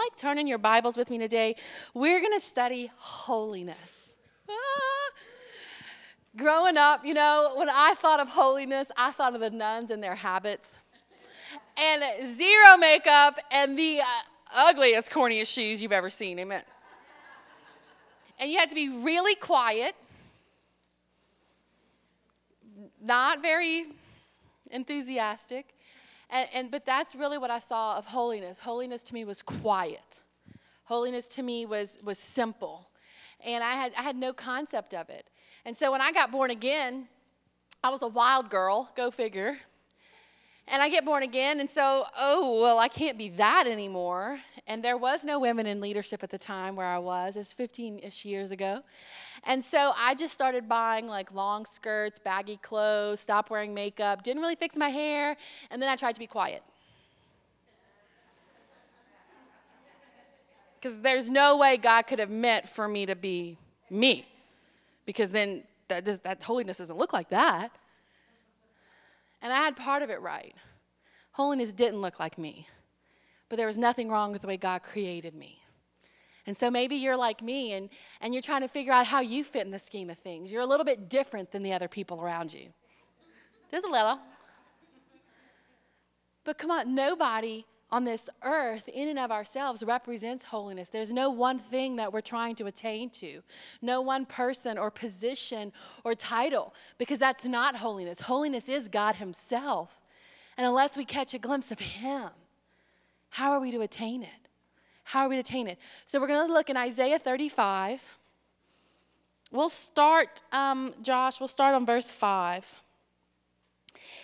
Like turning your Bibles with me today. We're going to study holiness. Ah. Growing up, you know, when I thought of holiness, I thought of the nuns and their habits. And zero makeup and the uh, ugliest, corniest shoes you've ever seen. Amen. And you had to be really quiet, not very enthusiastic. And, and but that's really what I saw of holiness. Holiness to me was quiet. Holiness to me was was simple. And I had I had no concept of it. And so when I got born again, I was a wild girl, go figure. And I get born again, and so, oh, well, I can't be that anymore. And there was no women in leadership at the time where I was. It was 15 ish years ago. And so I just started buying like long skirts, baggy clothes, stopped wearing makeup, didn't really fix my hair, and then I tried to be quiet. Because there's no way God could have meant for me to be me. Because then that, does, that holiness doesn't look like that. And I had part of it right. Holiness didn't look like me, but there was nothing wrong with the way God created me. And so maybe you're like me and, and you're trying to figure out how you fit in the scheme of things. You're a little bit different than the other people around you. Just a little. But come on, nobody on this earth, in and of ourselves, represents holiness. There's no one thing that we're trying to attain to, no one person or position or title, because that's not holiness. Holiness is God Himself. And unless we catch a glimpse of Him, how are we to attain it? How are we to attain it? So we're going to look in Isaiah 35. We'll start, um, Josh, we'll start on verse 5.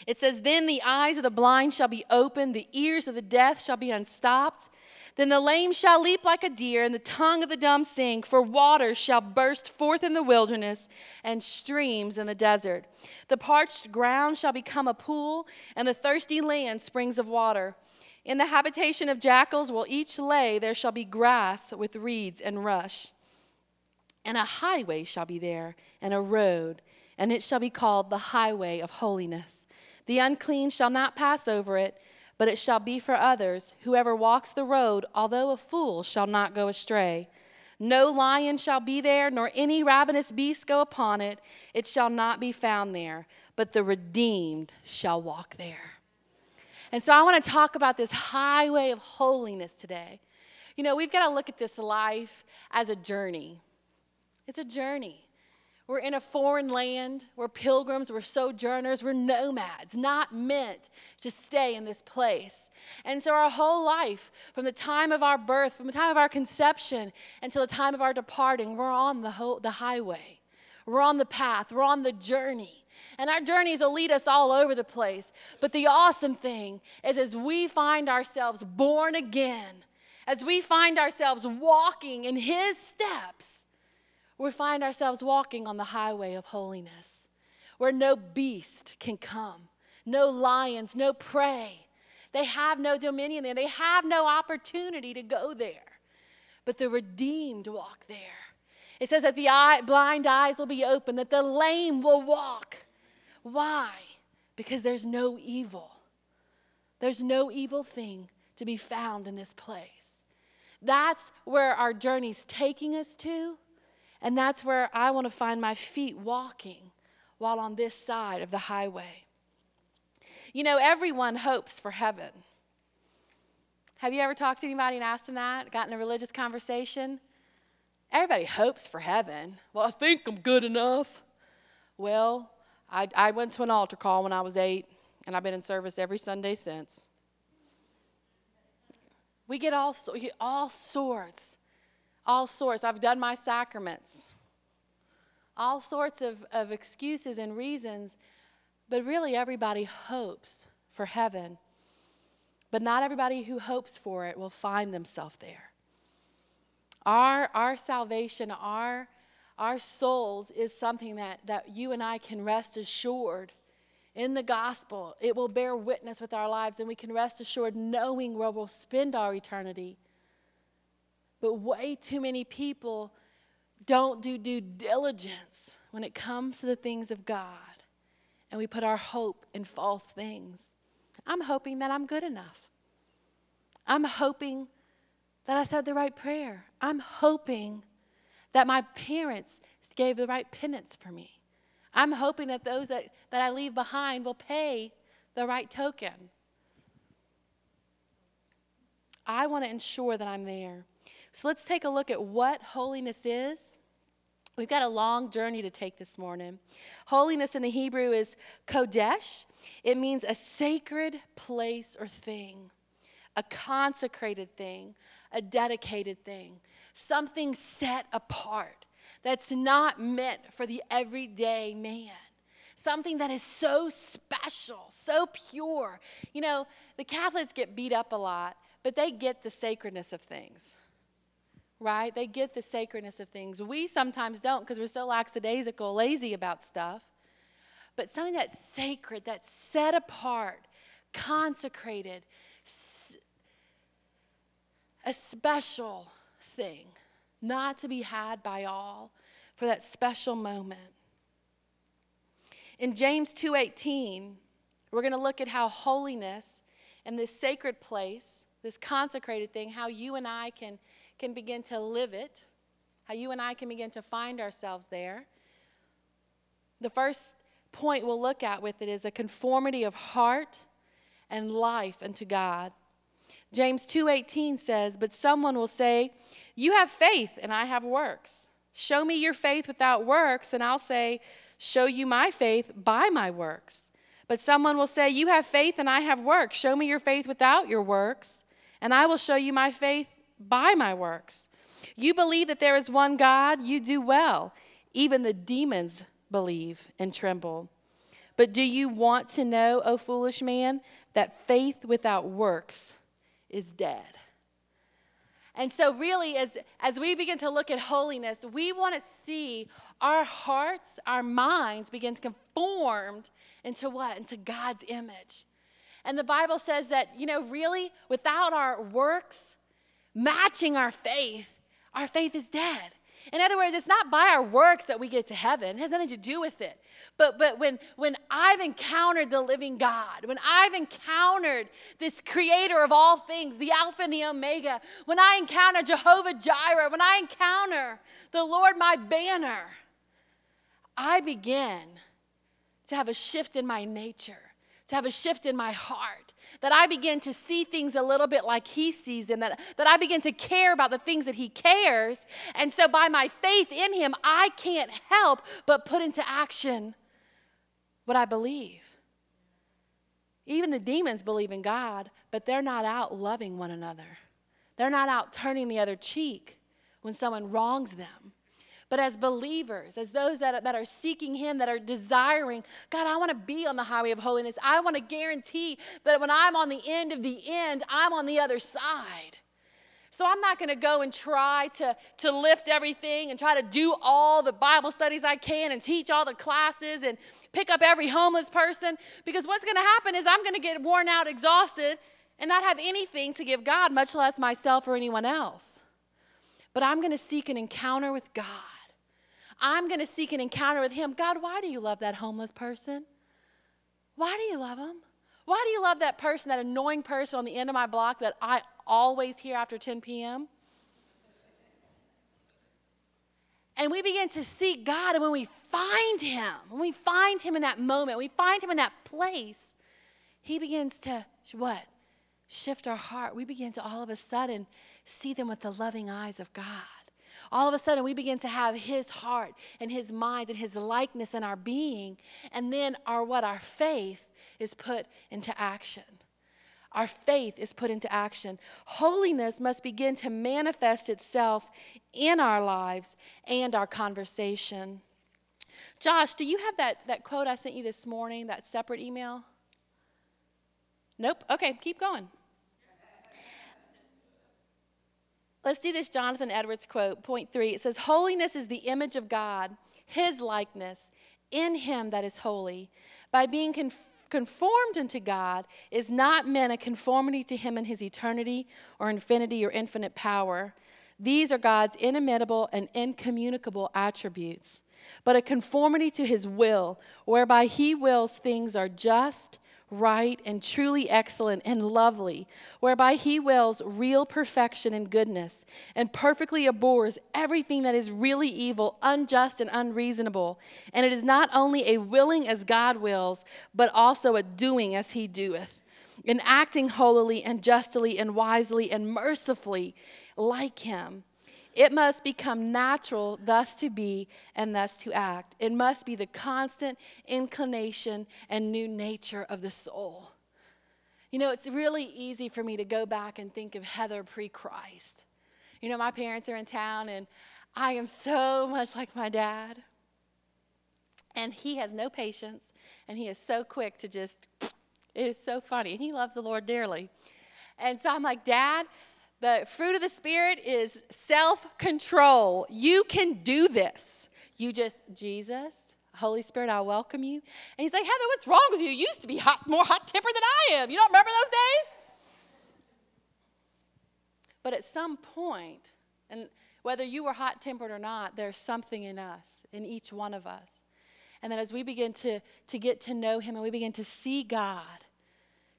It says, Then the eyes of the blind shall be opened, the ears of the deaf shall be unstopped. Then the lame shall leap like a deer, and the tongue of the dumb sing, for waters shall burst forth in the wilderness, and streams in the desert. The parched ground shall become a pool, and the thirsty land springs of water. In the habitation of jackals will each lay, there shall be grass with reeds and rush. And a highway shall be there, and a road, and it shall be called the highway of holiness. The unclean shall not pass over it, but it shall be for others. Whoever walks the road, although a fool, shall not go astray. No lion shall be there, nor any ravenous beast go upon it. It shall not be found there, but the redeemed shall walk there. And so I want to talk about this highway of holiness today. You know, we've got to look at this life as a journey. It's a journey. We're in a foreign land. We're pilgrims. We're sojourners. We're nomads, not meant to stay in this place. And so, our whole life, from the time of our birth, from the time of our conception until the time of our departing, we're on the, the highway. We're on the path. We're on the journey. And our journeys will lead us all over the place. But the awesome thing is, as we find ourselves born again, as we find ourselves walking in His steps, we find ourselves walking on the highway of holiness where no beast can come, no lions, no prey. They have no dominion there, they have no opportunity to go there. But the redeemed walk there. It says that the eye, blind eyes will be open, that the lame will walk. Why? Because there's no evil. There's no evil thing to be found in this place. That's where our journey's taking us to. And that's where I want to find my feet walking while on this side of the highway. You know, everyone hopes for heaven. Have you ever talked to anybody and asked them that? Gotten a religious conversation? Everybody hopes for heaven. Well, I think I'm good enough. Well, I, I went to an altar call when I was eight, and I've been in service every Sunday since. We get all, all sorts all sorts. I've done my sacraments, all sorts of, of excuses and reasons, but really everybody hopes for heaven. But not everybody who hopes for it will find themselves there. Our, our salvation, our, our souls is something that, that you and I can rest assured in the gospel. It will bear witness with our lives, and we can rest assured knowing where we'll spend our eternity. But way too many people don't do due diligence when it comes to the things of God, and we put our hope in false things. I'm hoping that I'm good enough. I'm hoping that I said the right prayer. I'm hoping that my parents gave the right penance for me. I'm hoping that those that, that I leave behind will pay the right token. I want to ensure that I'm there. So let's take a look at what holiness is. We've got a long journey to take this morning. Holiness in the Hebrew is kodesh, it means a sacred place or thing, a consecrated thing, a dedicated thing, something set apart that's not meant for the everyday man. Something that is so special, so pure. You know, the Catholics get beat up a lot, but they get the sacredness of things right? They get the sacredness of things. We sometimes don't because we're so lackadaisical, lazy about stuff. But something that's sacred, that's set apart, consecrated, a special thing, not to be had by all for that special moment. In James 2:18, we're going to look at how holiness and this sacred place, this consecrated thing, how you and I can can begin to live it, how you and I can begin to find ourselves there. The first point we'll look at with it is a conformity of heart and life unto God. James 2:18 says, "But someone will say, "You have faith and I have works. Show me your faith without works, and I'll say, "Show you my faith by my works." But someone will say, "You have faith and I have works. Show me your faith without your works, and I will show you my faith by my works. You believe that there is one God, you do well. Even the demons believe and tremble. But do you want to know, O foolish man, that faith without works is dead? And so, really, as, as we begin to look at holiness, we want to see our hearts, our minds begin to conform into what? Into God's image. And the Bible says that, you know, really, without our works, matching our faith, our faith is dead. In other words, it's not by our works that we get to heaven. It has nothing to do with it. But, but when, when I've encountered the living God, when I've encountered this creator of all things, the Alpha and the Omega, when I encounter Jehovah Jireh, when I encounter the Lord my banner, I begin to have a shift in my nature, to have a shift in my heart that I begin to see things a little bit like He sees them, that, that I begin to care about the things that He cares. And so, by my faith in Him, I can't help but put into action what I believe. Even the demons believe in God, but they're not out loving one another. They're not out turning the other cheek when someone wrongs them. But as believers, as those that that are seeking Him, that are desiring, God, I want to be on the highway of holiness. I want to guarantee that when I'm on the end of the end, I'm on the other side. So I'm not going to go and try to, to lift everything and try to do all the Bible studies I can and teach all the classes and pick up every homeless person because what's going to happen is I'm going to get worn out, exhausted, and not have anything to give God, much less myself or anyone else. But I'm going to seek an encounter with God. I'm going to seek an encounter with Him. God, why do you love that homeless person? Why do you love him? Why do you love that person, that annoying person on the end of my block that I always hear after 10 p.m.? And we begin to seek God, and when we find Him, when we find Him in that moment, we find Him in that place, He begins to what? Shift our heart. We begin to all of a sudden see them with the loving eyes of God all of a sudden we begin to have his heart and his mind and his likeness in our being and then our what? Our faith is put into action. Our faith is put into action. Holiness must begin to manifest itself in our lives and our conversation. Josh do you have that, that quote i sent you this morning that separate email? Nope. Okay keep going Let's do this Jonathan Edwards quote, point three. It says, Holiness is the image of God, his likeness, in him that is holy. By being conformed unto God is not meant a conformity to him in his eternity or infinity or infinite power. These are God's inimitable and incommunicable attributes, but a conformity to his will, whereby he wills things are just right and truly excellent and lovely, whereby he wills real perfection and goodness, and perfectly abhors everything that is really evil, unjust, and unreasonable. And it is not only a willing as God wills, but also a doing as he doeth, in acting holily and justly and wisely and mercifully like him. It must become natural thus to be and thus to act. It must be the constant inclination and new nature of the soul. You know, it's really easy for me to go back and think of Heather pre Christ. You know, my parents are in town, and I am so much like my dad. And he has no patience, and he is so quick to just, it is so funny. And he loves the Lord dearly. And so I'm like, Dad, the fruit of the Spirit is self control. You can do this. You just, Jesus, Holy Spirit, I welcome you. And he's like, Heather, what's wrong with you? You used to be hot, more hot tempered than I am. You don't remember those days? But at some point, and whether you were hot tempered or not, there's something in us, in each one of us. And then as we begin to, to get to know Him and we begin to see God,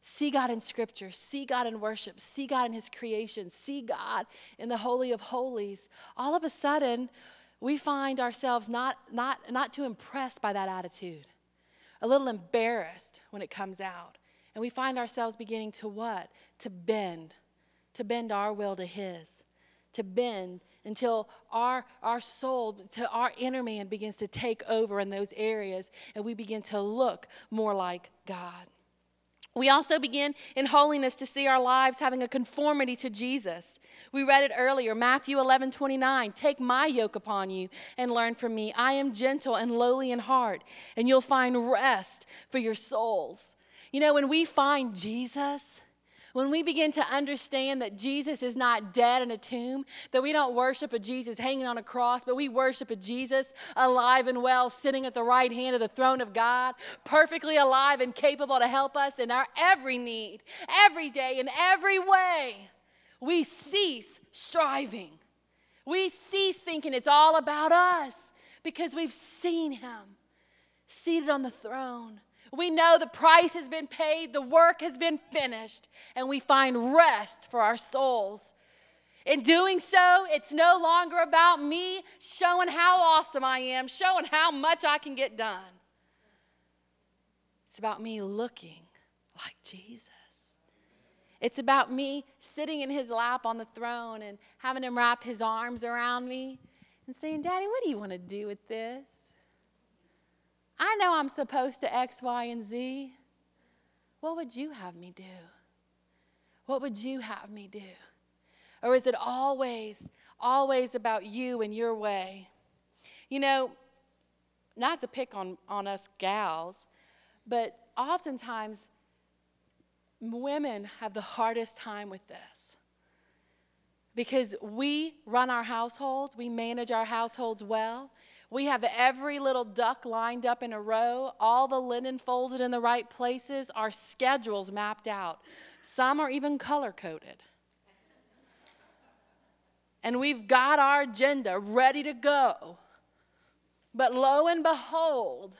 see God in Scripture, see God in worship, see God in His creation, see God in the Holy of Holies, all of a sudden, we find ourselves not, not, not too impressed by that attitude, a little embarrassed when it comes out. And we find ourselves beginning to what? To bend, to bend our will to His, to bend until our, our soul, to our inner man begins to take over in those areas and we begin to look more like God. We also begin in holiness to see our lives having a conformity to Jesus. We read it earlier, Matthew 11, 29. Take my yoke upon you and learn from me. I am gentle and lowly in heart, and you'll find rest for your souls. You know, when we find Jesus, when we begin to understand that Jesus is not dead in a tomb, that we don't worship a Jesus hanging on a cross, but we worship a Jesus alive and well, sitting at the right hand of the throne of God, perfectly alive and capable to help us in our every need, every day, in every way, we cease striving. We cease thinking it's all about us because we've seen Him seated on the throne we know the price has been paid, the work has been finished, and we find rest for our souls. In doing so, it's no longer about me showing how awesome I am, showing how much I can get done. It's about me looking like Jesus. It's about me sitting in his lap on the throne and having him wrap his arms around me and saying, Daddy, what do you want to do with this? I know I'm supposed to X, Y, and Z. What would you have me do? What would you have me do? Or is it always, always about you and your way? You know, not to pick on, on us gals, but oftentimes women have the hardest time with this. Because we run our households, we manage our households well, we have every little duck lined up in a row, all the linen folded in the right places, our schedules mapped out. Some are even color coded. And we've got our agenda ready to go. But lo and behold,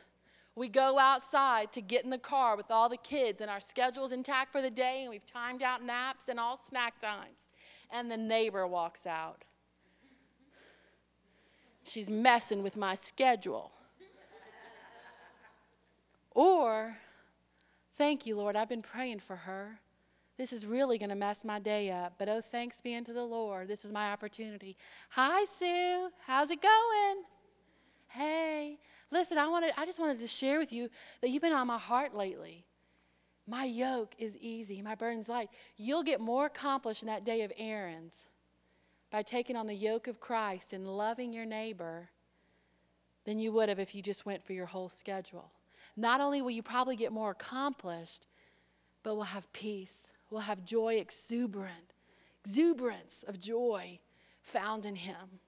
we go outside to get in the car with all the kids, and our schedule's intact for the day, and we've timed out naps and all snack times. And the neighbor walks out. She's messing with my schedule. or, thank you, Lord, I've been praying for her. This is really going to mess my day up, but oh, thanks be unto the Lord. This is my opportunity. Hi, Sue. How's it going? Hey, listen, I, wanted, I just wanted to share with you that you've been on my heart lately. My yoke is easy, my burden's light. You'll get more accomplished in that day of errands by taking on the yoke of Christ and loving your neighbor than you would have if you just went for your whole schedule. Not only will you probably get more accomplished, but we'll have peace. We'll have joy exuberant, exuberance of joy found in him.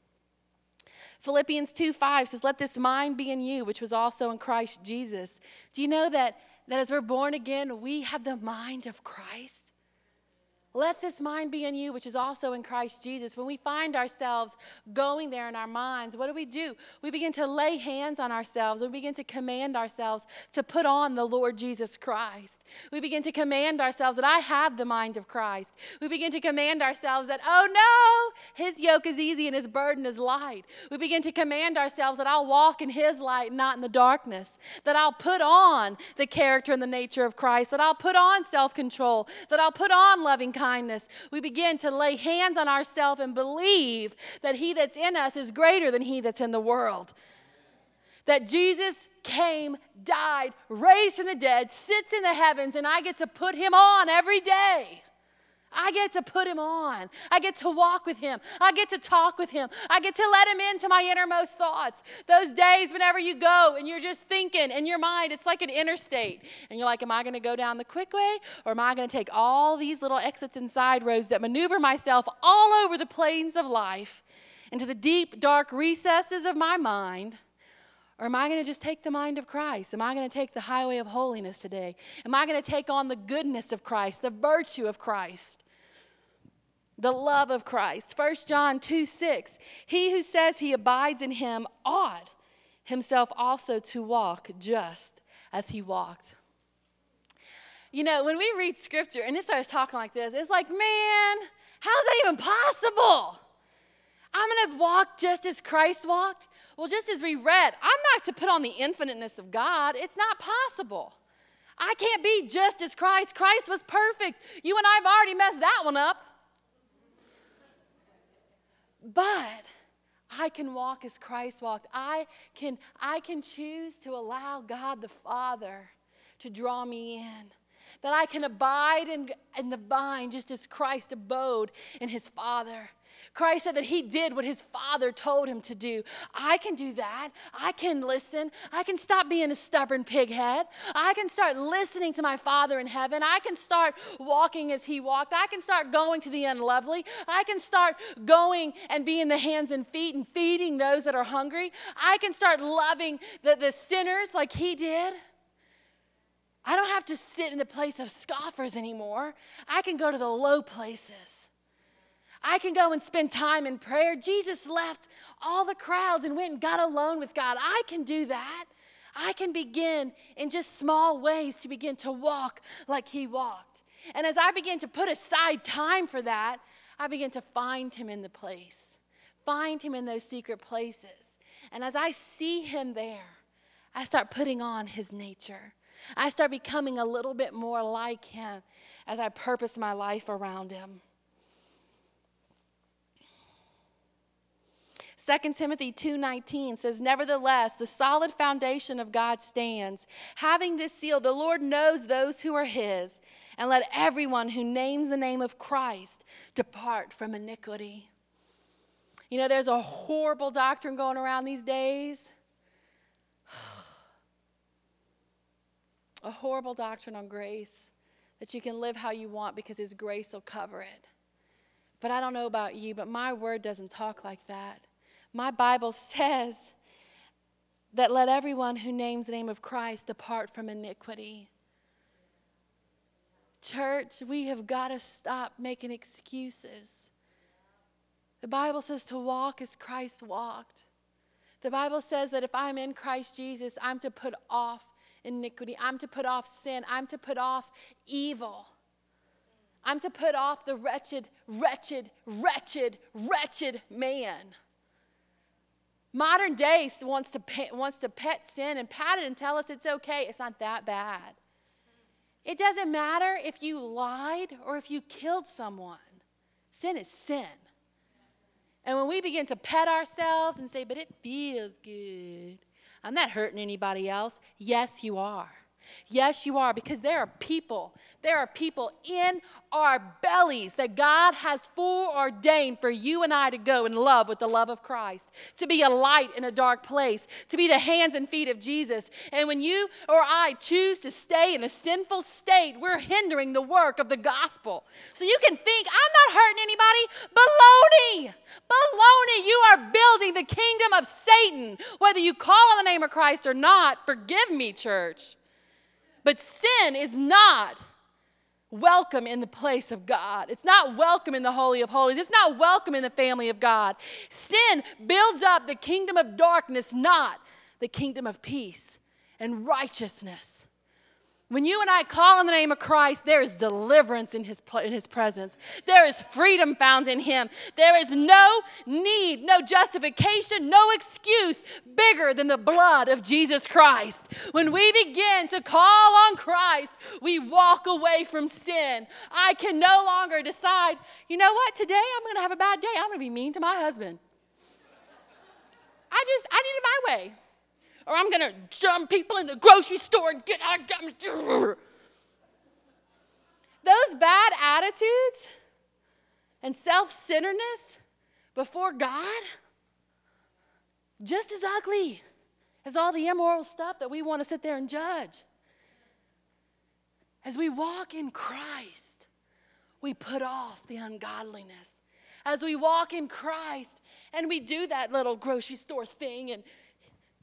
Philippians 2 5 says, Let this mind be in you, which was also in Christ Jesus. Do you know that, that as we're born again, we have the mind of Christ? Let this mind be in you, which is also in Christ Jesus. When we find ourselves going there in our minds, what do we do? We begin to lay hands on ourselves. We begin to command ourselves to put on the Lord Jesus Christ. We begin to command ourselves that I have the mind of Christ. We begin to command ourselves that, oh no, his yoke is easy and his burden is light. We begin to command ourselves that I'll walk in his light, not in the darkness. That I'll put on the character and the nature of Christ. That I'll put on self control. That I'll put on loving kindness, we begin to lay hands on ourselves and believe that He that's in us is greater than He that's in the world. That Jesus came, died, raised from the dead, sits in the heavens, and I get to put Him on every day. I get to put him on. I get to walk with him. I get to talk with him. I get to let him into my innermost thoughts. Those days whenever you go and you're just thinking in your mind, it's like an interstate. And you're like, Am I going to go down the quick way? Or am I going to take all these little exits and side roads that maneuver myself all over the plains of life into the deep, dark recesses of my mind? Or am I going to just take the mind of Christ? Am I going to take the highway of holiness today? Am I going to take on the goodness of Christ, the virtue of Christ, the love of Christ? 1 John 2 6. He who says he abides in him ought himself also to walk just as he walked. You know, when we read scripture and it starts talking like this, it's like, man, how's that even possible? I'm going to walk just as Christ walked. Well, just as we read, I'm not to put on the infiniteness of God. It's not possible. I can't be just as Christ. Christ was perfect. You and I have already messed that one up. But I can walk as Christ walked. I can, I can choose to allow God the Father to draw me in. That I can abide in, in the vine just as Christ abode in his Father. Christ said that he did what his father told him to do. I can do that. I can listen. I can stop being a stubborn pighead. I can start listening to my father in heaven. I can start walking as he walked. I can start going to the unlovely. I can start going and being the hands and feet and feeding those that are hungry. I can start loving the, the sinners like he did. I don't have to sit in the place of scoffers anymore. I can go to the low places. I can go and spend time in prayer. Jesus left all the crowds and went and got alone with God. I can do that. I can begin in just small ways to begin to walk like He walked. And as I begin to put aside time for that, I begin to find Him in the place, find Him in those secret places. And as I see Him there, I start putting on His nature. I start becoming a little bit more like Him as I purpose my life around Him. 2 Timothy 2:19 says nevertheless the solid foundation of God stands having this seal the Lord knows those who are his and let everyone who names the name of Christ depart from iniquity. You know there's a horrible doctrine going around these days. a horrible doctrine on grace that you can live how you want because his grace will cover it. But I don't know about you, but my word doesn't talk like that. My Bible says that let everyone who names the name of Christ depart from iniquity. Church, we have got to stop making excuses. The Bible says to walk as Christ walked. The Bible says that if I'm in Christ Jesus, I'm to put off iniquity, I'm to put off sin, I'm to put off evil. I'm to put off the wretched, wretched, wretched, wretched man. Modern day wants to, pet, wants to pet sin and pat it and tell us it's okay. It's not that bad. It doesn't matter if you lied or if you killed someone. Sin is sin. And when we begin to pet ourselves and say, but it feels good, I'm not hurting anybody else, yes, you are. Yes, you are, because there are people, there are people in our bellies that God has foreordained for you and I to go in love with the love of Christ, to be a light in a dark place, to be the hands and feet of Jesus. And when you or I choose to stay in a sinful state, we're hindering the work of the gospel. So you can think, I'm not hurting anybody. Baloney! Baloney! You are building the kingdom of Satan, whether you call on the name of Christ or not. Forgive me, church. But sin is not welcome in the place of God. It's not welcome in the Holy of Holies. It's not welcome in the family of God. Sin builds up the kingdom of darkness, not the kingdom of peace and righteousness. When you and I call on the name of Christ, there is deliverance in his, in his presence. There is freedom found in him. There is no need, no justification, no excuse bigger than the blood of Jesus Christ. When we begin to call on Christ, we walk away from sin. I can no longer decide, you know what, today I'm going to have a bad day. I'm going to be mean to my husband. I just, I need it my way or I'm going to jump people in the grocery store and get out. Those bad attitudes and self centeredness before God, just as ugly as all the immoral stuff that we want to sit there and judge. As we walk in Christ, we put off the ungodliness. As we walk in Christ and we do that little grocery store thing and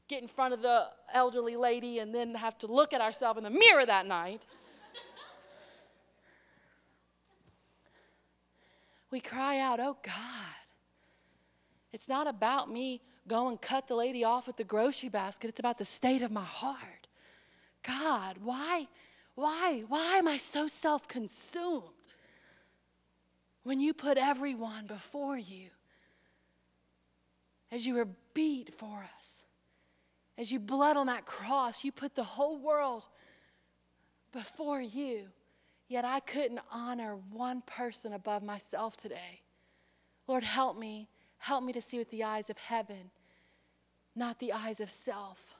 get in front of the elderly lady and then have to look at ourselves in the mirror that night. we cry out, Oh God. It's not about me go and cut the lady off with the grocery basket. It's about the state of my heart. God, why, why, why am I so self consumed when you put everyone before you as you were beat for us? As you bled on that cross, you put the whole world before you. Yet I couldn't honor one person above myself today. Lord, help me. Help me to see with the eyes of heaven, not the eyes of self.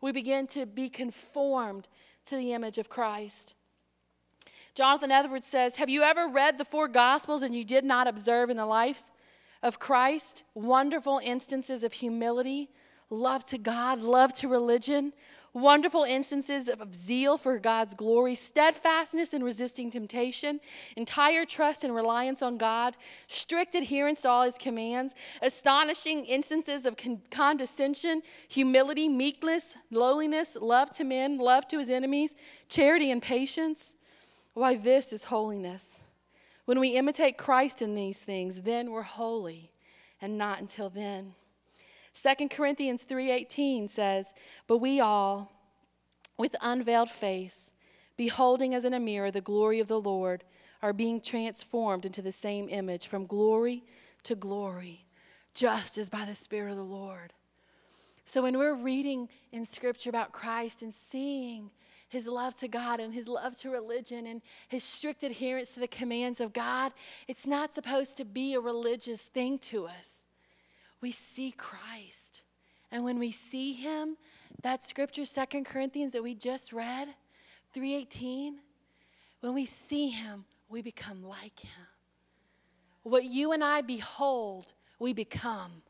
We begin to be conformed to the image of Christ. Jonathan Edwards says Have you ever read the four Gospels and you did not observe in the life of Christ wonderful instances of humility, love to God, love to religion, wonderful instances of zeal for God's glory, steadfastness in resisting temptation, entire trust and reliance on God, strict adherence to all his commands, astonishing instances of con- condescension, humility, meekness, lowliness, love to men, love to his enemies, charity and patience. Why, this is holiness. When we imitate Christ in these things, then we're holy, and not until then. 2 Corinthians 3:18 says, "But we all with unveiled face, beholding as in a mirror the glory of the Lord, are being transformed into the same image from glory to glory, just as by the Spirit of the Lord." So when we're reading in scripture about Christ and seeing his love to God and his love to religion and his strict adherence to the commands of God, it's not supposed to be a religious thing to us we see Christ. And when we see him, that scripture, Second Corinthians that we just read, 318, when we see him, we become like him. What you and I behold, we become.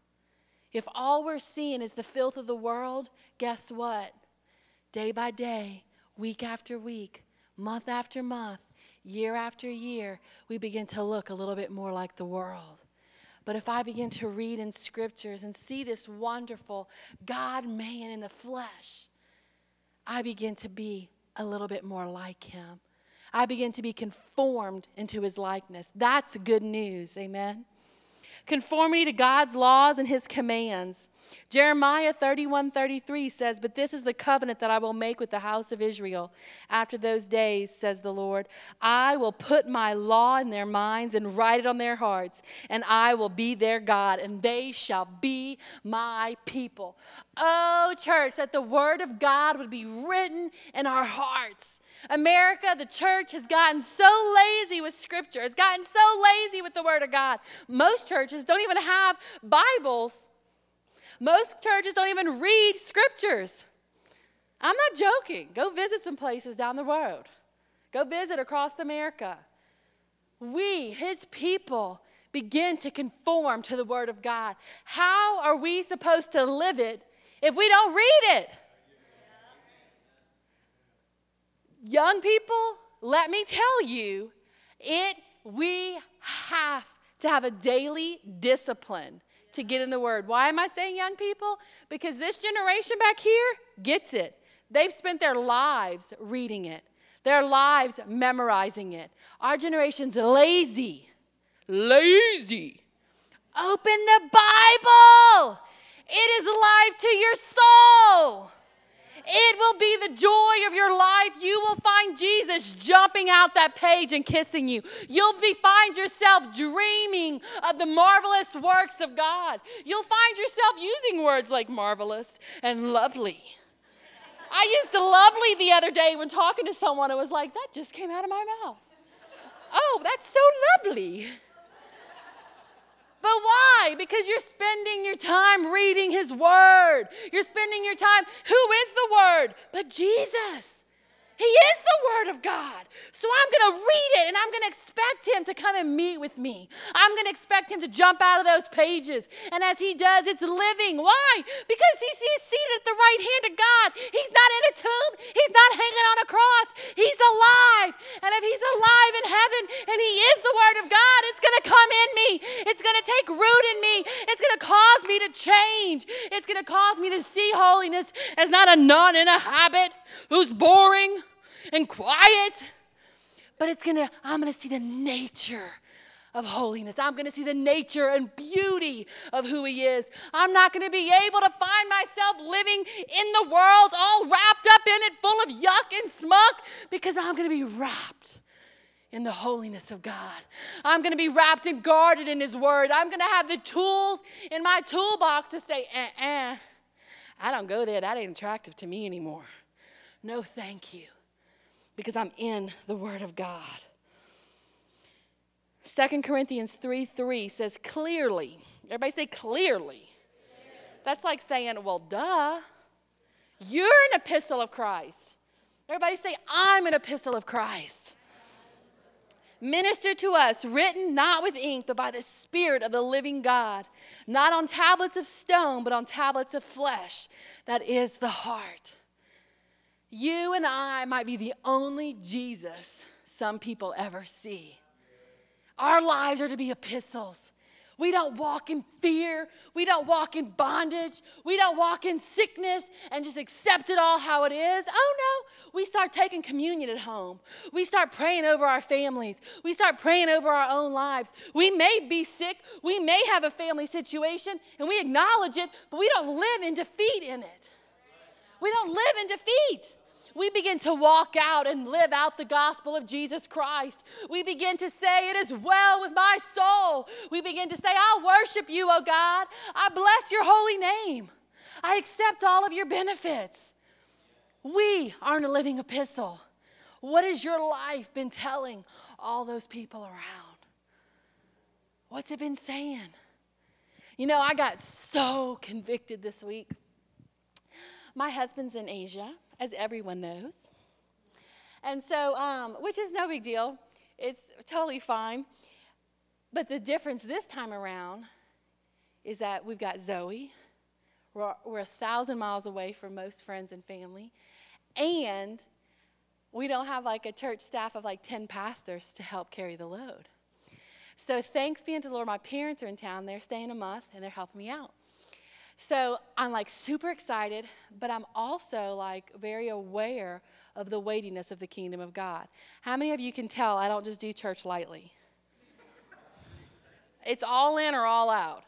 If all we're seeing is the filth of the world, guess what? Day by day, week after week, month after month, year after year, we begin to look a little bit more like the world. But if I begin to read in scriptures and see this wonderful God man in the flesh, I begin to be a little bit more like him. I begin to be conformed into his likeness. That's good news. Amen conformity to God's laws and his commands. Jeremiah 31 33 says, But this is the covenant that I will make with the house of Israel. After those days, says the Lord, I will put my law in their minds and write it on their hearts, and I will be their God, and they shall be my people. Oh, church, that the word of God would be written in our hearts. America, the church, has gotten so lazy with scripture, has gotten so lazy with the word of God. Most churches don't even have Bibles, most churches don't even read scriptures. I'm not joking. Go visit some places down the road. Go visit across America. We, his people, begin to conform to the word of God. How are we supposed to live it if we don't read it? Young people, let me tell you, it we have to have a daily discipline to get in the word. Why am I saying young people? Because this generation back here gets it. They've spent their lives reading it. Their lives memorizing it. Our generation's lazy. Lazy. Open the Bible. It is life to your soul. It will be the joy of your life. You will find Jesus jumping out that page and kissing you. You'll be, find yourself dreaming of the marvelous works of God. You'll find yourself using words like marvelous and lovely. I used to lovely the other day when talking to someone. It was like, that just came out of my mouth. Oh, that's so lovely. But why? Because you're spending your time reading His Word. You're spending your time, who is the Word? But Jesus. He is the Word of God. So I'm going to read it and I'm going to expect Him to come and meet with me. I'm going to expect Him to jump out of those pages. And as He does, it's living. Why? Because He's, seated at the right hand of God. He's not in a tomb, He's not hanging on a cross. He's alive. And if He's alive in heaven and He is the Word of God, it's going to come in me. It's going to take root in me. It's going to cause me to change. It's going to cause me to see as not a nun in a habit who's boring and quiet, but it's gonna, I'm gonna see the nature of holiness. I'm gonna see the nature and beauty of who He is. I'm not gonna be able to find myself living in the world all wrapped up in it, full of yuck and smuck, because I'm gonna be wrapped in the holiness of God. I'm going to be wrapped and guarded in His Word. I'm going to have the tools in my toolbox to say, eh, eh, I don't go there. That ain't attractive to me anymore. No, thank you because I'm in the Word of God. 2 Corinthians 3 3 says clearly. Everybody say clearly. That's like saying, well, duh. You're an epistle of Christ. Everybody say, I'm an epistle of Christ. Minister to us, written not with ink, but by the Spirit of the living God, not on tablets of stone, but on tablets of flesh. That is the heart. You and I might be the only Jesus some people ever see. Our lives are to be epistles. We don't walk in fear. We don't walk in bondage. We don't walk in sickness and just accept it all how it is. Oh no, we start taking communion at home. We start praying over our families. We start praying over our own lives. We may be sick. We may have a family situation and we acknowledge it, but we don't live in defeat in it. We don't live in defeat we begin to walk out and live out the gospel of Jesus Christ. We begin to say, It is well with my soul. We begin to say, I'll worship you, O God. I bless your holy name. I accept all of your benefits. We aren't a living epistle. What has your life been telling all those people around? What's it been saying? You know, I got so convicted this week. My husband's in Asia as everyone knows. And so, um, which is no big deal, it's totally fine. But the difference this time around is that we've got Zoe. We're, we're a thousand miles away from most friends and family. And we don't have like a church staff of like 10 pastors to help carry the load. So thanks be unto the Lord, my parents are in town. They're staying a month and they're helping me out. So I'm like super excited, but I'm also like very aware of the weightiness of the kingdom of God. How many of you can tell I don't just do church lightly? It's all in or all out.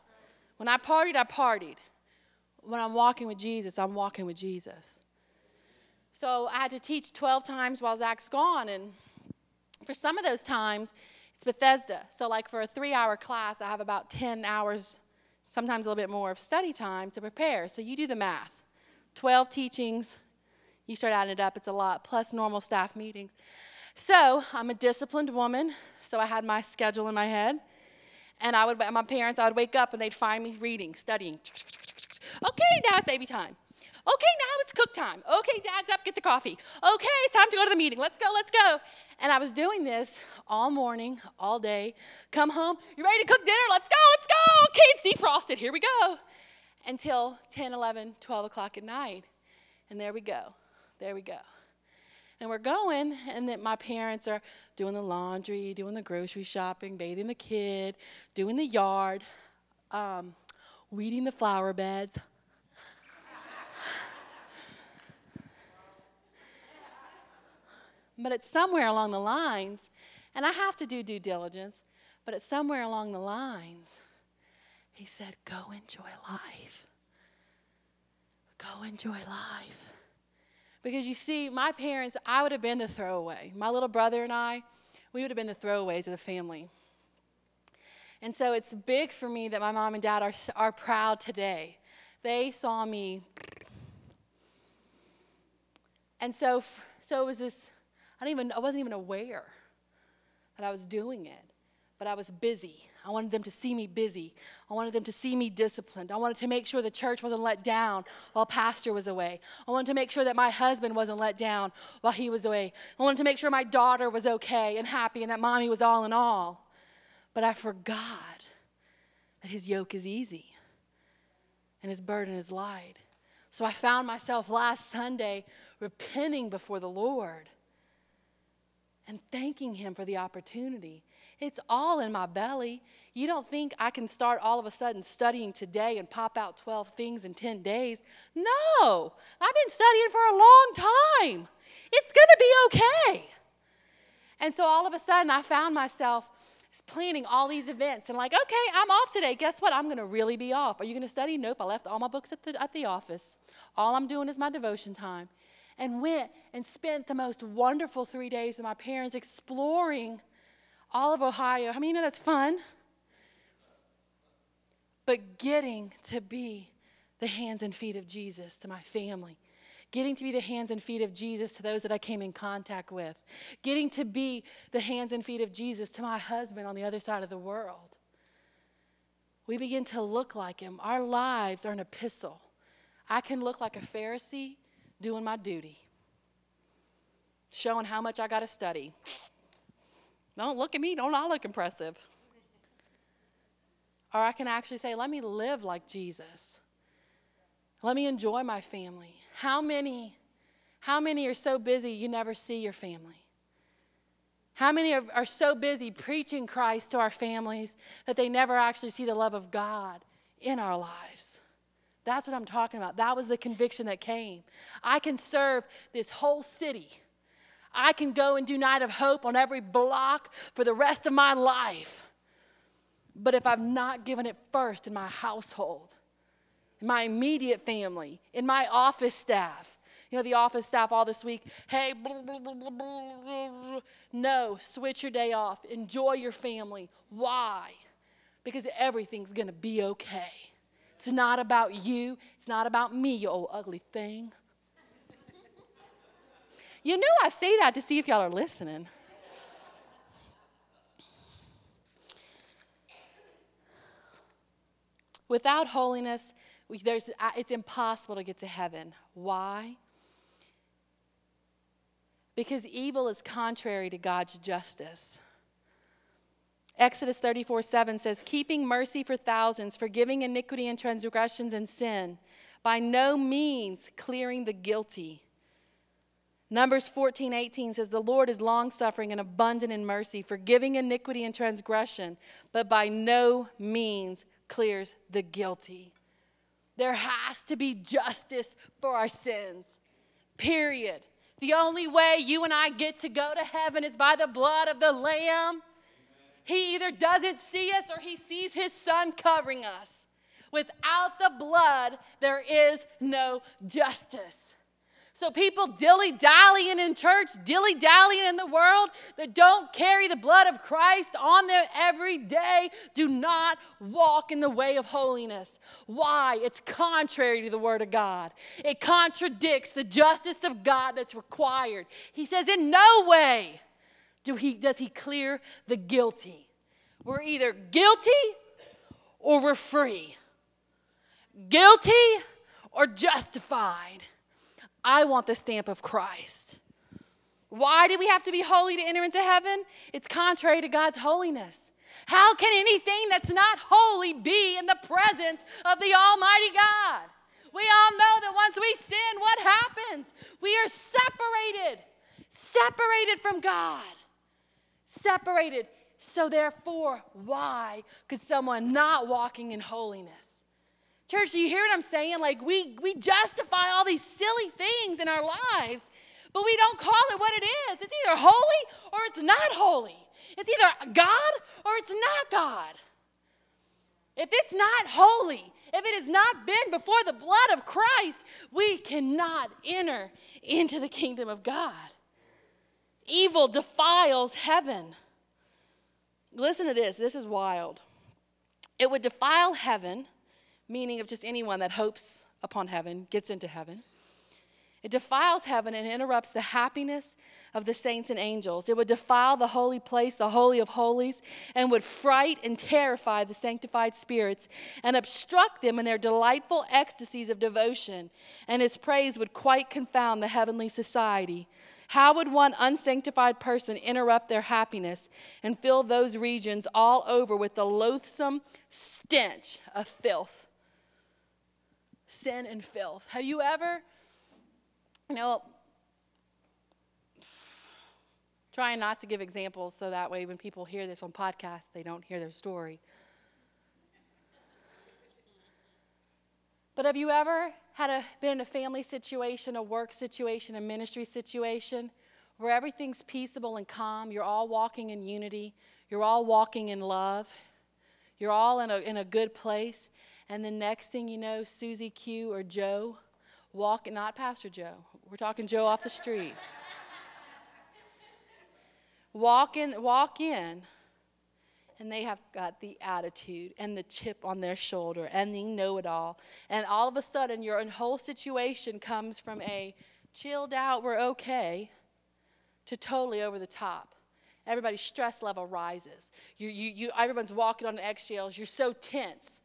When I partied, I partied. When I'm walking with Jesus, I'm walking with Jesus. So I had to teach 12 times while Zach's gone, and for some of those times, it's Bethesda. So, like for a three hour class, I have about 10 hours sometimes a little bit more of study time to prepare. So you do the math 12 teachings, you start adding it up, it's a lot, plus normal staff meetings. So I'm a disciplined woman, so I had my schedule in my head. And I would, my parents, I would wake up and they'd find me reading, studying. Okay, now it's baby time. Okay, now it's cook time. Okay, dad's up, get the coffee. Okay, it's time to go to the meeting. Let's go, let's go. And I was doing this all morning, all day. Come home, you ready to cook dinner? Let's go, let's go. Okay, it's defrosted. Here we go. Until 10, 11, 12 o'clock at night. And there we go. There we go. And we're going, and then my parents are doing the laundry, doing the grocery shopping, bathing the kid, doing the yard, um, weeding the flower beds. But it's somewhere along the lines, and I have to do due diligence, but it's somewhere along the lines, he said, Go enjoy life. Go enjoy life. Because you see, my parents, I would have been the throwaway. My little brother and I, we would have been the throwaways of the family. And so it's big for me that my mom and dad are, are proud today. They saw me. And so, so it was this, I, didn't even, I wasn't even aware that I was doing it, but I was busy. I wanted them to see me busy. I wanted them to see me disciplined. I wanted to make sure the church wasn't let down while pastor was away. I wanted to make sure that my husband wasn't let down while he was away. I wanted to make sure my daughter was okay and happy and that mommy was all in all. But I forgot that his yoke is easy and his burden is light. So I found myself last Sunday repenting before the Lord and thanking him for the opportunity. It's all in my belly. You don't think I can start all of a sudden studying today and pop out 12 things in 10 days? No, I've been studying for a long time. It's going to be okay. And so all of a sudden, I found myself planning all these events and like, okay, I'm off today. Guess what? I'm going to really be off. Are you going to study? Nope. I left all my books at the, at the office. All I'm doing is my devotion time. And went and spent the most wonderful three days with my parents exploring all of Ohio. How many know that's fun? But getting to be the hands and feet of Jesus to my family getting to be the hands and feet of Jesus to those that I came in contact with, getting to be the hands and feet of Jesus to my husband on the other side of the world. We begin to look like him. Our lives are an epistle. I can look like a Pharisee doing my duty, showing how much I got to study. Don't look at me, don't I look impressive? Or I can actually say, let me live like Jesus. Let me enjoy my family. How many, how many are so busy you never see your family? How many are, are so busy preaching Christ to our families that they never actually see the love of God in our lives? That's what I'm talking about. That was the conviction that came. I can serve this whole city. I can go and do Night of Hope on every block for the rest of my life. But if I've not given it first in my household, in my immediate family, in my office staff. You know, the office staff all this week, hey, blah, blah, blah, no, switch your day off. Enjoy your family. Why? Because everything's going to be okay. It's not about you, it's not about me, you old ugly thing. you know, I say that to see if y'all are listening. Without holiness, we, it's impossible to get to heaven. Why? Because evil is contrary to God's justice. Exodus 34 7 says, Keeping mercy for thousands, forgiving iniquity and transgressions and sin, by no means clearing the guilty. Numbers 14 18 says, The Lord is long suffering and abundant in mercy, forgiving iniquity and transgression, but by no means clears the guilty. There has to be justice for our sins. Period. The only way you and I get to go to heaven is by the blood of the Lamb. He either doesn't see us or he sees his son covering us. Without the blood, there is no justice. So, people dilly dallying in church, dilly dallying in the world that don't carry the blood of Christ on them every day do not walk in the way of holiness. Why? It's contrary to the Word of God, it contradicts the justice of God that's required. He says, In no way do he, does He clear the guilty. We're either guilty or we're free. Guilty or justified. I want the stamp of Christ. Why do we have to be holy to enter into heaven? It's contrary to God's holiness. How can anything that's not holy be in the presence of the Almighty God? We all know that once we sin, what happens? We are separated, separated from God. Separated. So, therefore, why could someone not walking in holiness? Church, you hear what I'm saying? Like, we, we justify all these silly things in our lives, but we don't call it what it is. It's either holy or it's not holy. It's either God or it's not God. If it's not holy, if it has not been before the blood of Christ, we cannot enter into the kingdom of God. Evil defiles heaven. Listen to this, this is wild. It would defile heaven, meaning of just anyone that hopes upon heaven, gets into heaven. It defiles heaven and interrupts the happiness of the saints and angels. It would defile the holy place, the Holy of Holies, and would fright and terrify the sanctified spirits and obstruct them in their delightful ecstasies of devotion. And his praise would quite confound the heavenly society. How would one unsanctified person interrupt their happiness and fill those regions all over with the loathsome stench of filth? Sin and filth. Have you ever? You know, trying not to give examples so that way when people hear this on podcasts, they don't hear their story. But have you ever had a, been in a family situation, a work situation, a ministry situation where everything's peaceable and calm? You're all walking in unity, you're all walking in love, you're all in a, in a good place. And the next thing you know, Susie Q or Joe walk, not Pastor Joe, we're talking Joe off the street. walk in, walk in, and they have got the attitude and the chip on their shoulder and the know it all. And all of a sudden, your whole situation comes from a chilled out, we're okay, to totally over the top. Everybody's stress level rises. You, you, you, everyone's walking on eggshells. You're so tense.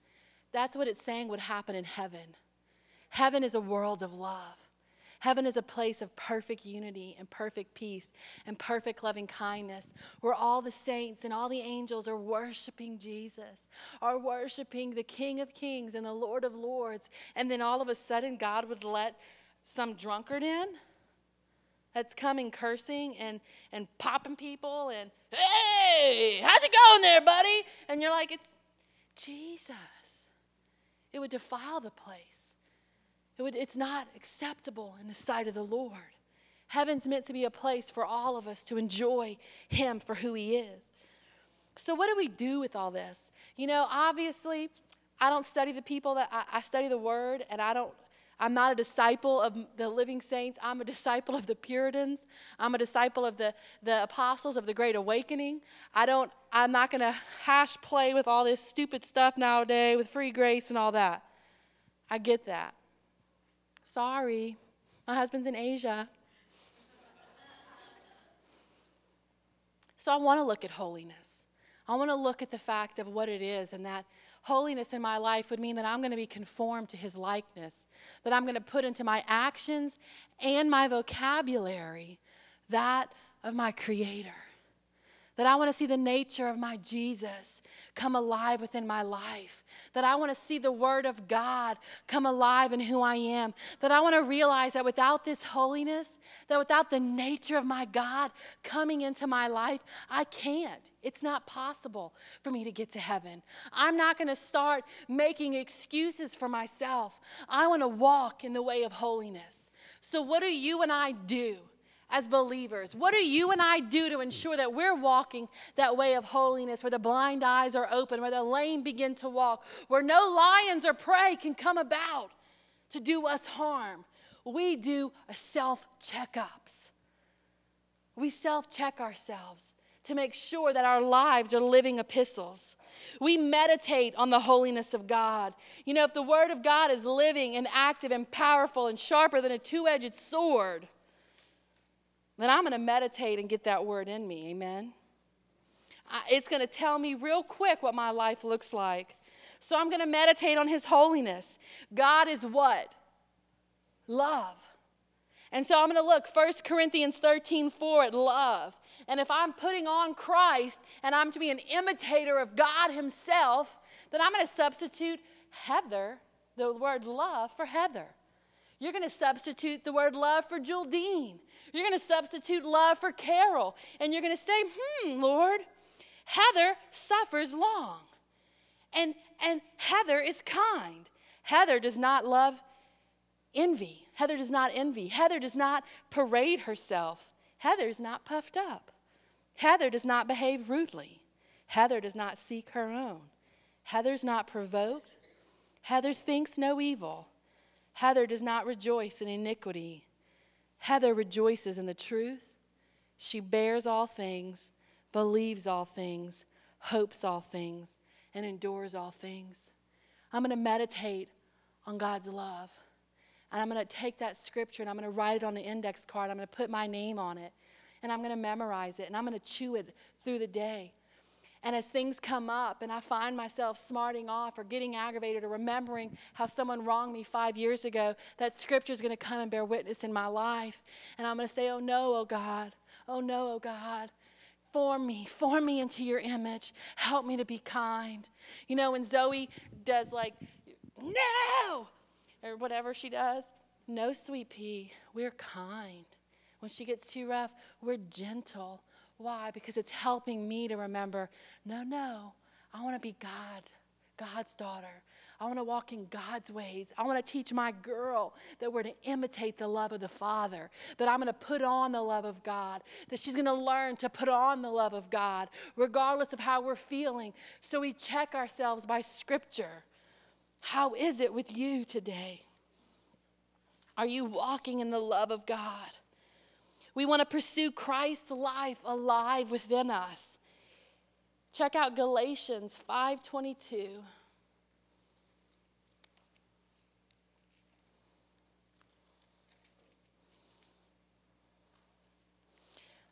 That's what it's saying would happen in heaven. Heaven is a world of love. Heaven is a place of perfect unity and perfect peace and perfect loving kindness where all the saints and all the angels are worshiping Jesus, are worshiping the King of Kings and the Lord of Lords. And then all of a sudden, God would let some drunkard in that's coming cursing and, and popping people and, hey, how's it going there, buddy? And you're like, it's Jesus. It would defile the place. It would, it's not acceptable in the sight of the Lord. Heaven's meant to be a place for all of us to enjoy Him for who He is. So, what do we do with all this? You know, obviously, I don't study the people that I, I study the Word, and I don't. I'm not a disciple of the living saints. I'm a disciple of the Puritans. I'm a disciple of the, the apostles of the Great Awakening. I don't, I'm not going to hash play with all this stupid stuff nowadays with free grace and all that. I get that. Sorry, my husband's in Asia. So I want to look at holiness. I want to look at the fact of what it is and that holiness in my life would mean that I'm going to be conformed to his likeness, that I'm going to put into my actions and my vocabulary that of my creator. That I want to see the nature of my Jesus come alive within my life. That I want to see the Word of God come alive in who I am. That I want to realize that without this holiness, that without the nature of my God coming into my life, I can't. It's not possible for me to get to heaven. I'm not going to start making excuses for myself. I want to walk in the way of holiness. So, what do you and I do? As believers? What do you and I do to ensure that we're walking that way of holiness where the blind eyes are open, where the lame begin to walk, where no lions or prey can come about to do us harm? We do self checkups. We self check ourselves to make sure that our lives are living epistles. We meditate on the holiness of God. You know, if the Word of God is living and active and powerful and sharper than a two edged sword, then I'm going to meditate and get that word in me. Amen. I, it's going to tell me real quick what my life looks like. So I'm going to meditate on his holiness. God is what? love. And so I'm going to look 1 Corinthians 13 4 at love. And if I'm putting on Christ and I'm to be an imitator of God Himself, then I'm going to substitute Heather, the word love, for Heather. You're going to substitute the word love for Juldine. You're going to substitute love for Carol. And you're going to say, hmm, Lord, Heather suffers long. And, and Heather is kind. Heather does not love envy. Heather does not envy. Heather does not parade herself. Heather's not puffed up. Heather does not behave rudely. Heather does not seek her own. Heather's not provoked. Heather thinks no evil. Heather does not rejoice in iniquity. Heather rejoices in the truth. She bears all things, believes all things, hopes all things, and endures all things. I'm going to meditate on God's love. And I'm going to take that scripture and I'm going to write it on an index card. I'm going to put my name on it. And I'm going to memorize it. And I'm going to chew it through the day. And as things come up and I find myself smarting off or getting aggravated or remembering how someone wronged me five years ago, that scripture is going to come and bear witness in my life. And I'm going to say, Oh no, oh God. Oh no, oh God. Form me, form me into your image. Help me to be kind. You know, when Zoe does like, no, or whatever she does, no, sweet pea, we're kind. When she gets too rough, we're gentle. Why? Because it's helping me to remember no, no, I want to be God, God's daughter. I want to walk in God's ways. I want to teach my girl that we're to imitate the love of the Father, that I'm going to put on the love of God, that she's going to learn to put on the love of God, regardless of how we're feeling. So we check ourselves by Scripture. How is it with you today? Are you walking in the love of God? We want to pursue Christ's life alive within us. Check out Galatians 5:22.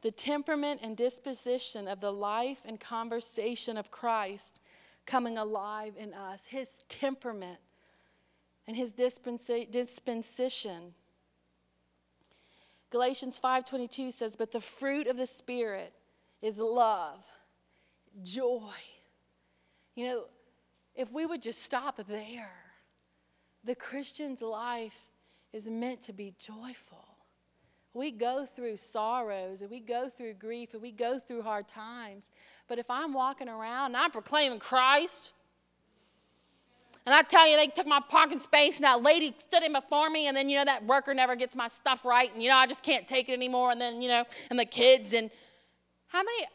The temperament and disposition of the life and conversation of Christ coming alive in us, his temperament and his dispensa- dispensation. Galatians 5:22 says, "But the fruit of the spirit is love, joy." You know, if we would just stop there, the Christian's life is meant to be joyful. We go through sorrows and we go through grief and we go through hard times. But if I'm walking around and I'm proclaiming Christ, and I tell you, they took my parking space, and that lady stood in before me, and then, you know, that worker never gets my stuff right, and, you know, I just can't take it anymore, and then, you know, and the kids, and how many.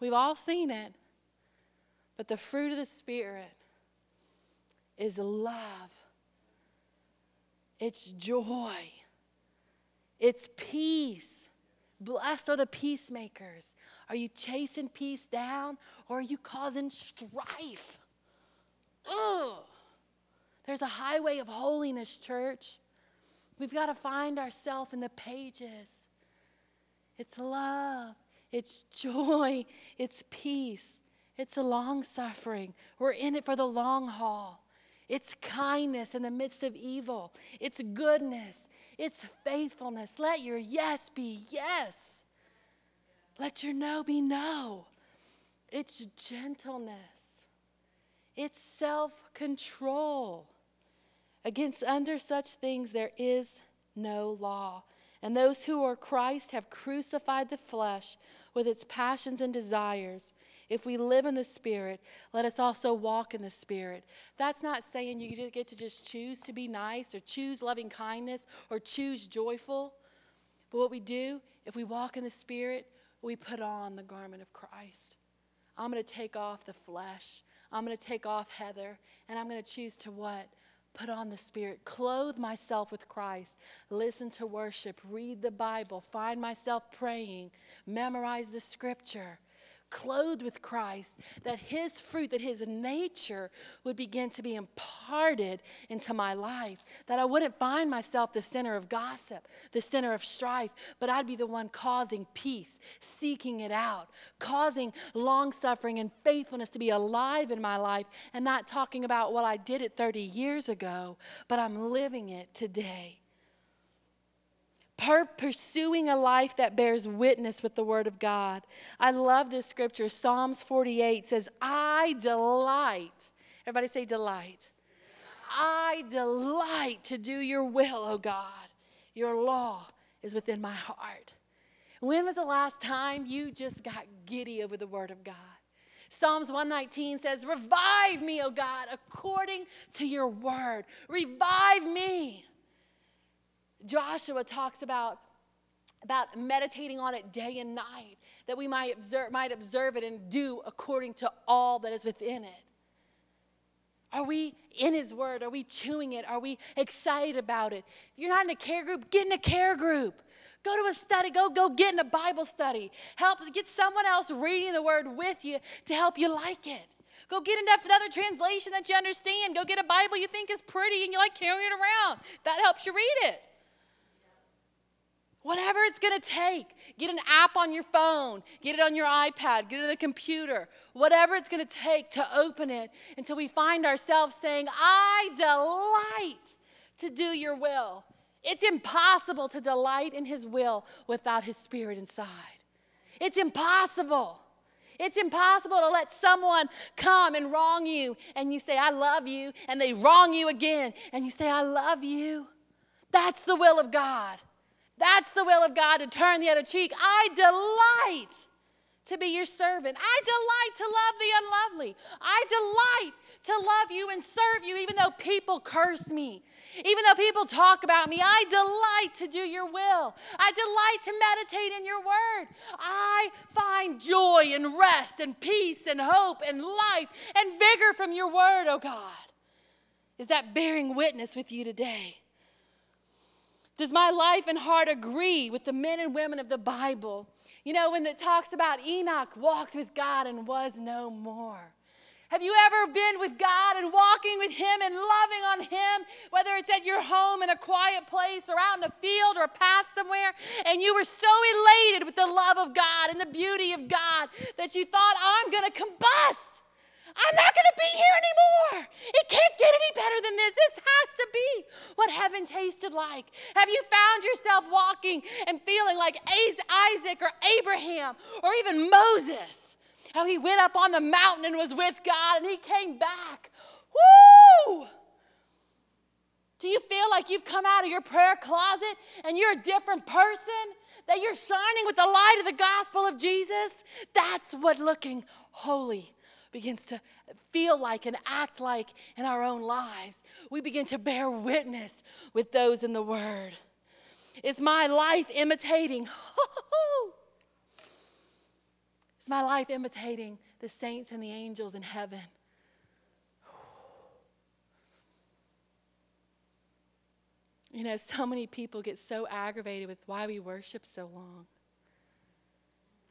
We've all seen it, but the fruit of the Spirit is love, it's joy, it's peace. Blessed are the peacemakers. Are you chasing peace down or are you causing strife? Ugh. There's a highway of holiness, church. We've got to find ourselves in the pages. It's love, it's joy, it's peace, it's long suffering. We're in it for the long haul. It's kindness in the midst of evil. It's goodness. It's faithfulness. Let your yes be yes. Let your no be no. It's gentleness. It's self control. Against under such things there is no law. And those who are Christ have crucified the flesh with its passions and desires. If we live in the Spirit, let us also walk in the Spirit. That's not saying you get to just choose to be nice or choose loving kindness or choose joyful. But what we do, if we walk in the Spirit, we put on the garment of Christ. I'm going to take off the flesh. I'm going to take off Heather, and I'm going to choose to what? Put on the Spirit, clothe myself with Christ, listen to worship, read the Bible, find myself praying, memorize the scripture clothed with Christ, that his fruit, that his nature would begin to be imparted into my life. That I wouldn't find myself the center of gossip, the center of strife, but I'd be the one causing peace, seeking it out, causing long suffering and faithfulness to be alive in my life, and not talking about what I did it 30 years ago, but I'm living it today per- pursuing a life that bears witness with the Word of God. I love this scripture. Psalms 48 says, I delight. Everybody say, delight. I delight to do your will, O God. Your law is within my heart. When was the last time you just got giddy over the Word of God? Psalms 119 says, Revive me, O God, according to your word. Revive me. Joshua talks about, about meditating on it day and night, that we might observe, might observe it and do according to all that is within it. Are we in His Word? Are we chewing it? Are we excited about it? If you're not in a care group, get in a care group. Go to a study. Go, go get in a Bible study. Help get someone else reading the Word with you to help you like it. Go get another translation that you understand. Go get a Bible you think is pretty and you like carrying it around. That helps you read it. Whatever it's going to take. Get an app on your phone, get it on your iPad, get it on the computer. Whatever it's going to take to open it until we find ourselves saying, I delight to do your will. It's impossible to delight in his will without his spirit inside. It's impossible. It's impossible to let someone come and wrong you and you say, I love you, and they wrong you again and you say, I love you. That's the will of God. That's the will of God to turn the other cheek. I delight to be your servant. I delight to love the unlovely. I delight to love you and serve you, even though people curse me, even though people talk about me. I delight to do your will. I delight to meditate in your word. I find joy and rest and peace and hope and life and vigor from your word, oh God. Is that bearing witness with you today? Does my life and heart agree with the men and women of the Bible? You know, when it talks about Enoch walked with God and was no more. Have you ever been with God and walking with Him and loving on Him, whether it's at your home in a quiet place or out in a field or a path somewhere, and you were so elated with the love of God and the beauty of God that you thought, I'm going to combust? I'm not going to be here anymore. It can't get any better than this. This has to be what heaven tasted like. Have you found yourself walking and feeling like Isaac or Abraham or even Moses? How he went up on the mountain and was with God and he came back. Woo! Do you feel like you've come out of your prayer closet and you're a different person? That you're shining with the light of the gospel of Jesus? That's what looking holy begins to feel like and act like in our own lives. We begin to bear witness with those in the Word. Is my life imitating? Is my life imitating the saints and the angels in heaven? You know, so many people get so aggravated with why we worship so long.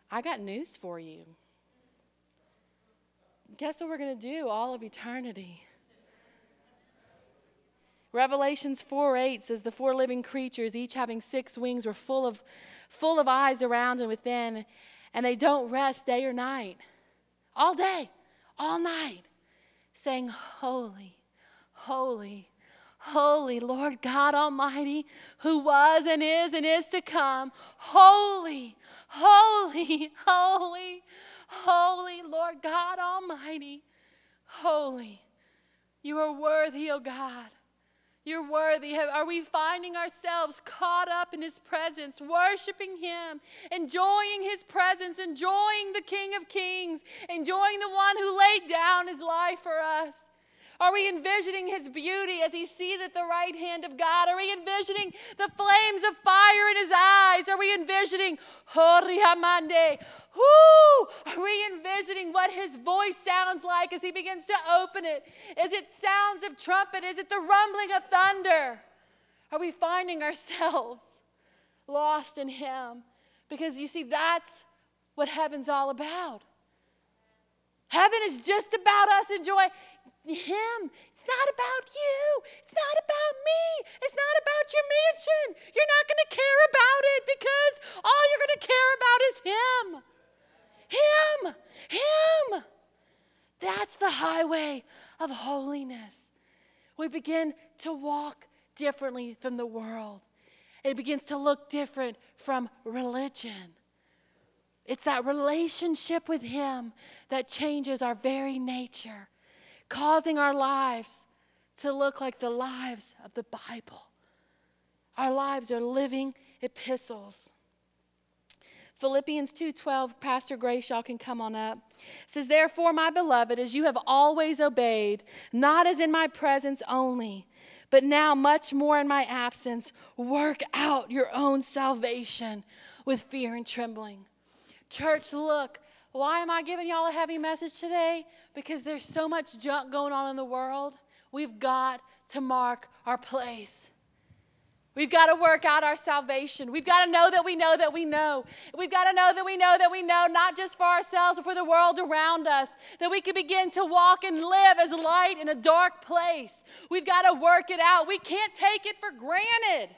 I got news for you guess what we're going to do all of eternity? Revelations 4 8 says the four living creatures, each having six wings, were full of, full of eyes around and within, and they don't rest day or night. All day, all night, saying, Holy, holy, holy Lord God Almighty, who was and is and is to come. Holy, holy, holy, Holy Lord God Almighty, holy. You are worthy, O oh God. You're worthy. Are we finding ourselves caught up in His presence, worshiping Him, enjoying His presence, enjoying the King of Kings, enjoying the one who laid down His life for us? Are we envisioning his beauty as he's seated at the right hand of God? Are we envisioning the flames of fire in his eyes? Are we envisioning Horiamande? Whoo! Are we envisioning what his voice sounds like as he begins to open it? Is it sounds of trumpet? Is it the rumbling of thunder? Are we finding ourselves lost in him? Because you see, that's what heaven's all about. Heaven is just about us enjoying Him. It's not about you. It's not about me. It's not about your mansion. You're not going to care about it because all you're going to care about is Him. Him. Him. That's the highway of holiness. We begin to walk differently from the world. It begins to look different from religion. It's that relationship with Him that changes our very nature, causing our lives to look like the lives of the Bible. Our lives are living epistles. Philippians 2:12, Pastor Grace, y'all can come on up. says, Therefore, my beloved, as you have always obeyed, not as in my presence only, but now much more in my absence, work out your own salvation with fear and trembling. Church, look, why am I giving y'all a heavy message today? Because there's so much junk going on in the world. We've got to mark our place. We've got to work out our salvation. We've got to know that we know that we know. We've got to know that we know that we know, not just for ourselves, but for the world around us, that we can begin to walk and live as light in a dark place. We've got to work it out. We can't take it for granted.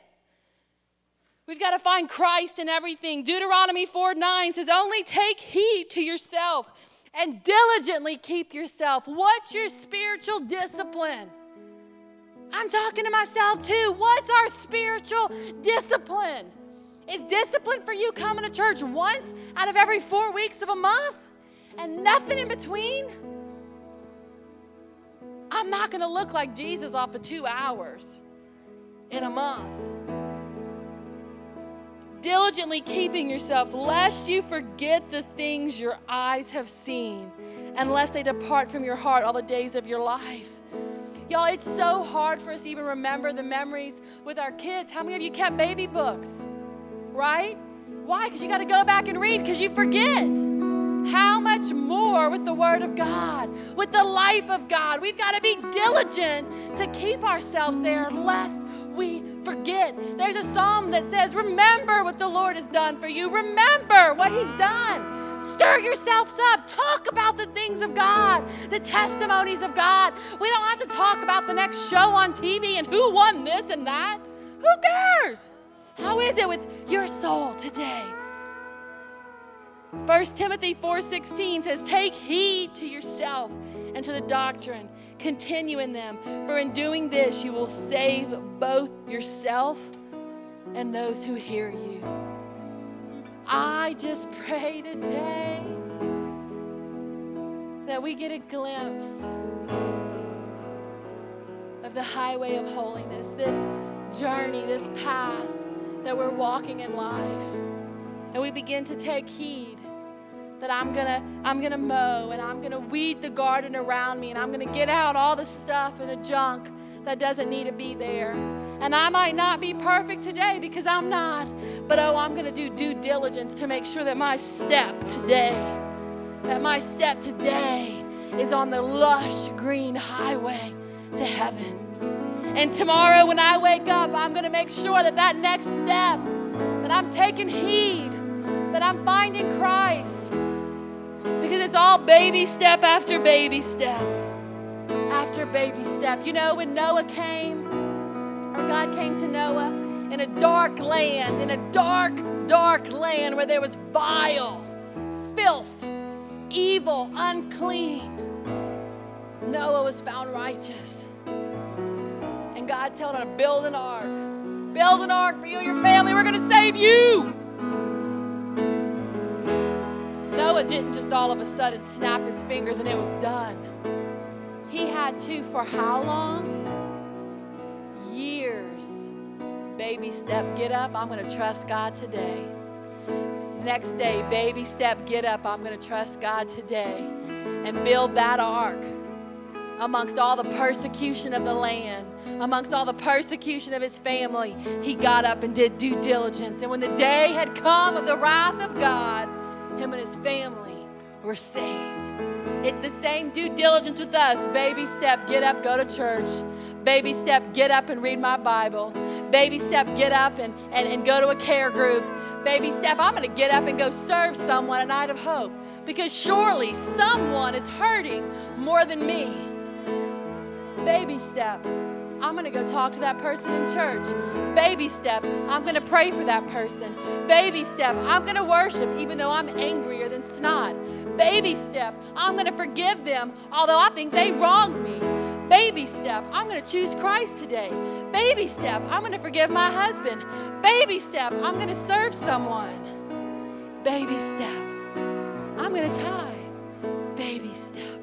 We've got to find Christ in everything. Deuteronomy 4 9 says, Only take heed to yourself and diligently keep yourself. What's your spiritual discipline? I'm talking to myself too. What's our spiritual discipline? Is discipline for you coming to church once out of every four weeks of a month and nothing in between? I'm not going to look like Jesus off of two hours in a month. Diligently keeping yourself, lest you forget the things your eyes have seen, unless they depart from your heart all the days of your life. Y'all, it's so hard for us to even remember the memories with our kids. How many of you kept baby books? Right? Why? Because you got to go back and read because you forget. How much more with the Word of God, with the life of God? We've got to be diligent to keep ourselves there lest we forget. There's a psalm that says, Remember what the Lord has done for you. Remember what He's done. Stir yourselves up. Talk about the things of God, the testimonies of God. We don't have to talk about the next show on TV and who won this and that. Who cares? How is it with your soul today? 1 Timothy 4:16 says, "Take heed to yourself and to the doctrine. Continue in them, for in doing this you will save both yourself and those who hear you." I just pray today that we get a glimpse of the highway of holiness, this journey, this path that we're walking in life. And we begin to take heed that I'm gonna I'm gonna mow and I'm gonna weed the garden around me and I'm gonna get out all the stuff and the junk that doesn't need to be there. And I might not be perfect today because I'm not, but oh, I'm gonna do due diligence to make sure that my step today, that my step today is on the lush green highway to heaven. And tomorrow when I wake up, I'm gonna make sure that that next step, that I'm taking heed, that I'm finding Christ. Because it's all baby step after baby step after baby step. You know, when Noah came, or God came to Noah in a dark land, in a dark, dark land where there was vile, filth, evil, unclean, Noah was found righteous. And God told him to build an ark. Build an ark for you and your family. We're going to save you. Noah didn't just all of a sudden snap his fingers and it was done. He had to, for how long? Years. Baby step, get up. I'm going to trust God today. Next day, baby step, get up. I'm going to trust God today and build that ark amongst all the persecution of the land, amongst all the persecution of his family. He got up and did due diligence. And when the day had come of the wrath of God, him and his family were saved. It's the same due diligence with us. Baby step, get up, go to church. Baby step, get up and read my Bible. Baby step, get up and, and, and go to a care group. Baby step, I'm going to get up and go serve someone a night of hope. because surely someone is hurting more than me. Baby step. I'm going to go talk to that person in church. Baby step. I'm going to pray for that person. Baby step. I'm going to worship even though I'm angrier than snot. Baby step. I'm going to forgive them although I think they wronged me. Baby step. I'm going to choose Christ today. Baby step. I'm going to forgive my husband. Baby step. I'm going to serve someone. Baby step. I'm going to tithe. Baby step.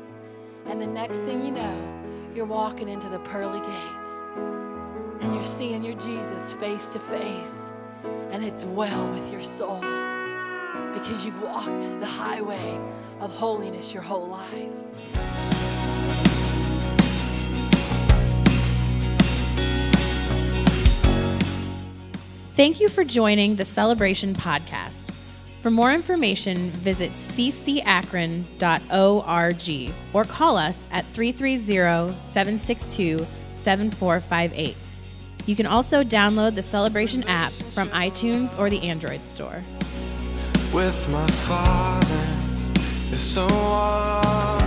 And the next thing you know, you're walking into the pearly gates and you're seeing your Jesus face to face, and it's well with your soul because you've walked the highway of holiness your whole life. Thank you for joining the Celebration Podcast. For more information, visit ccakron.org or call us at 330 762 7458. You can also download the Celebration app from iTunes or the Android store. with my father is so all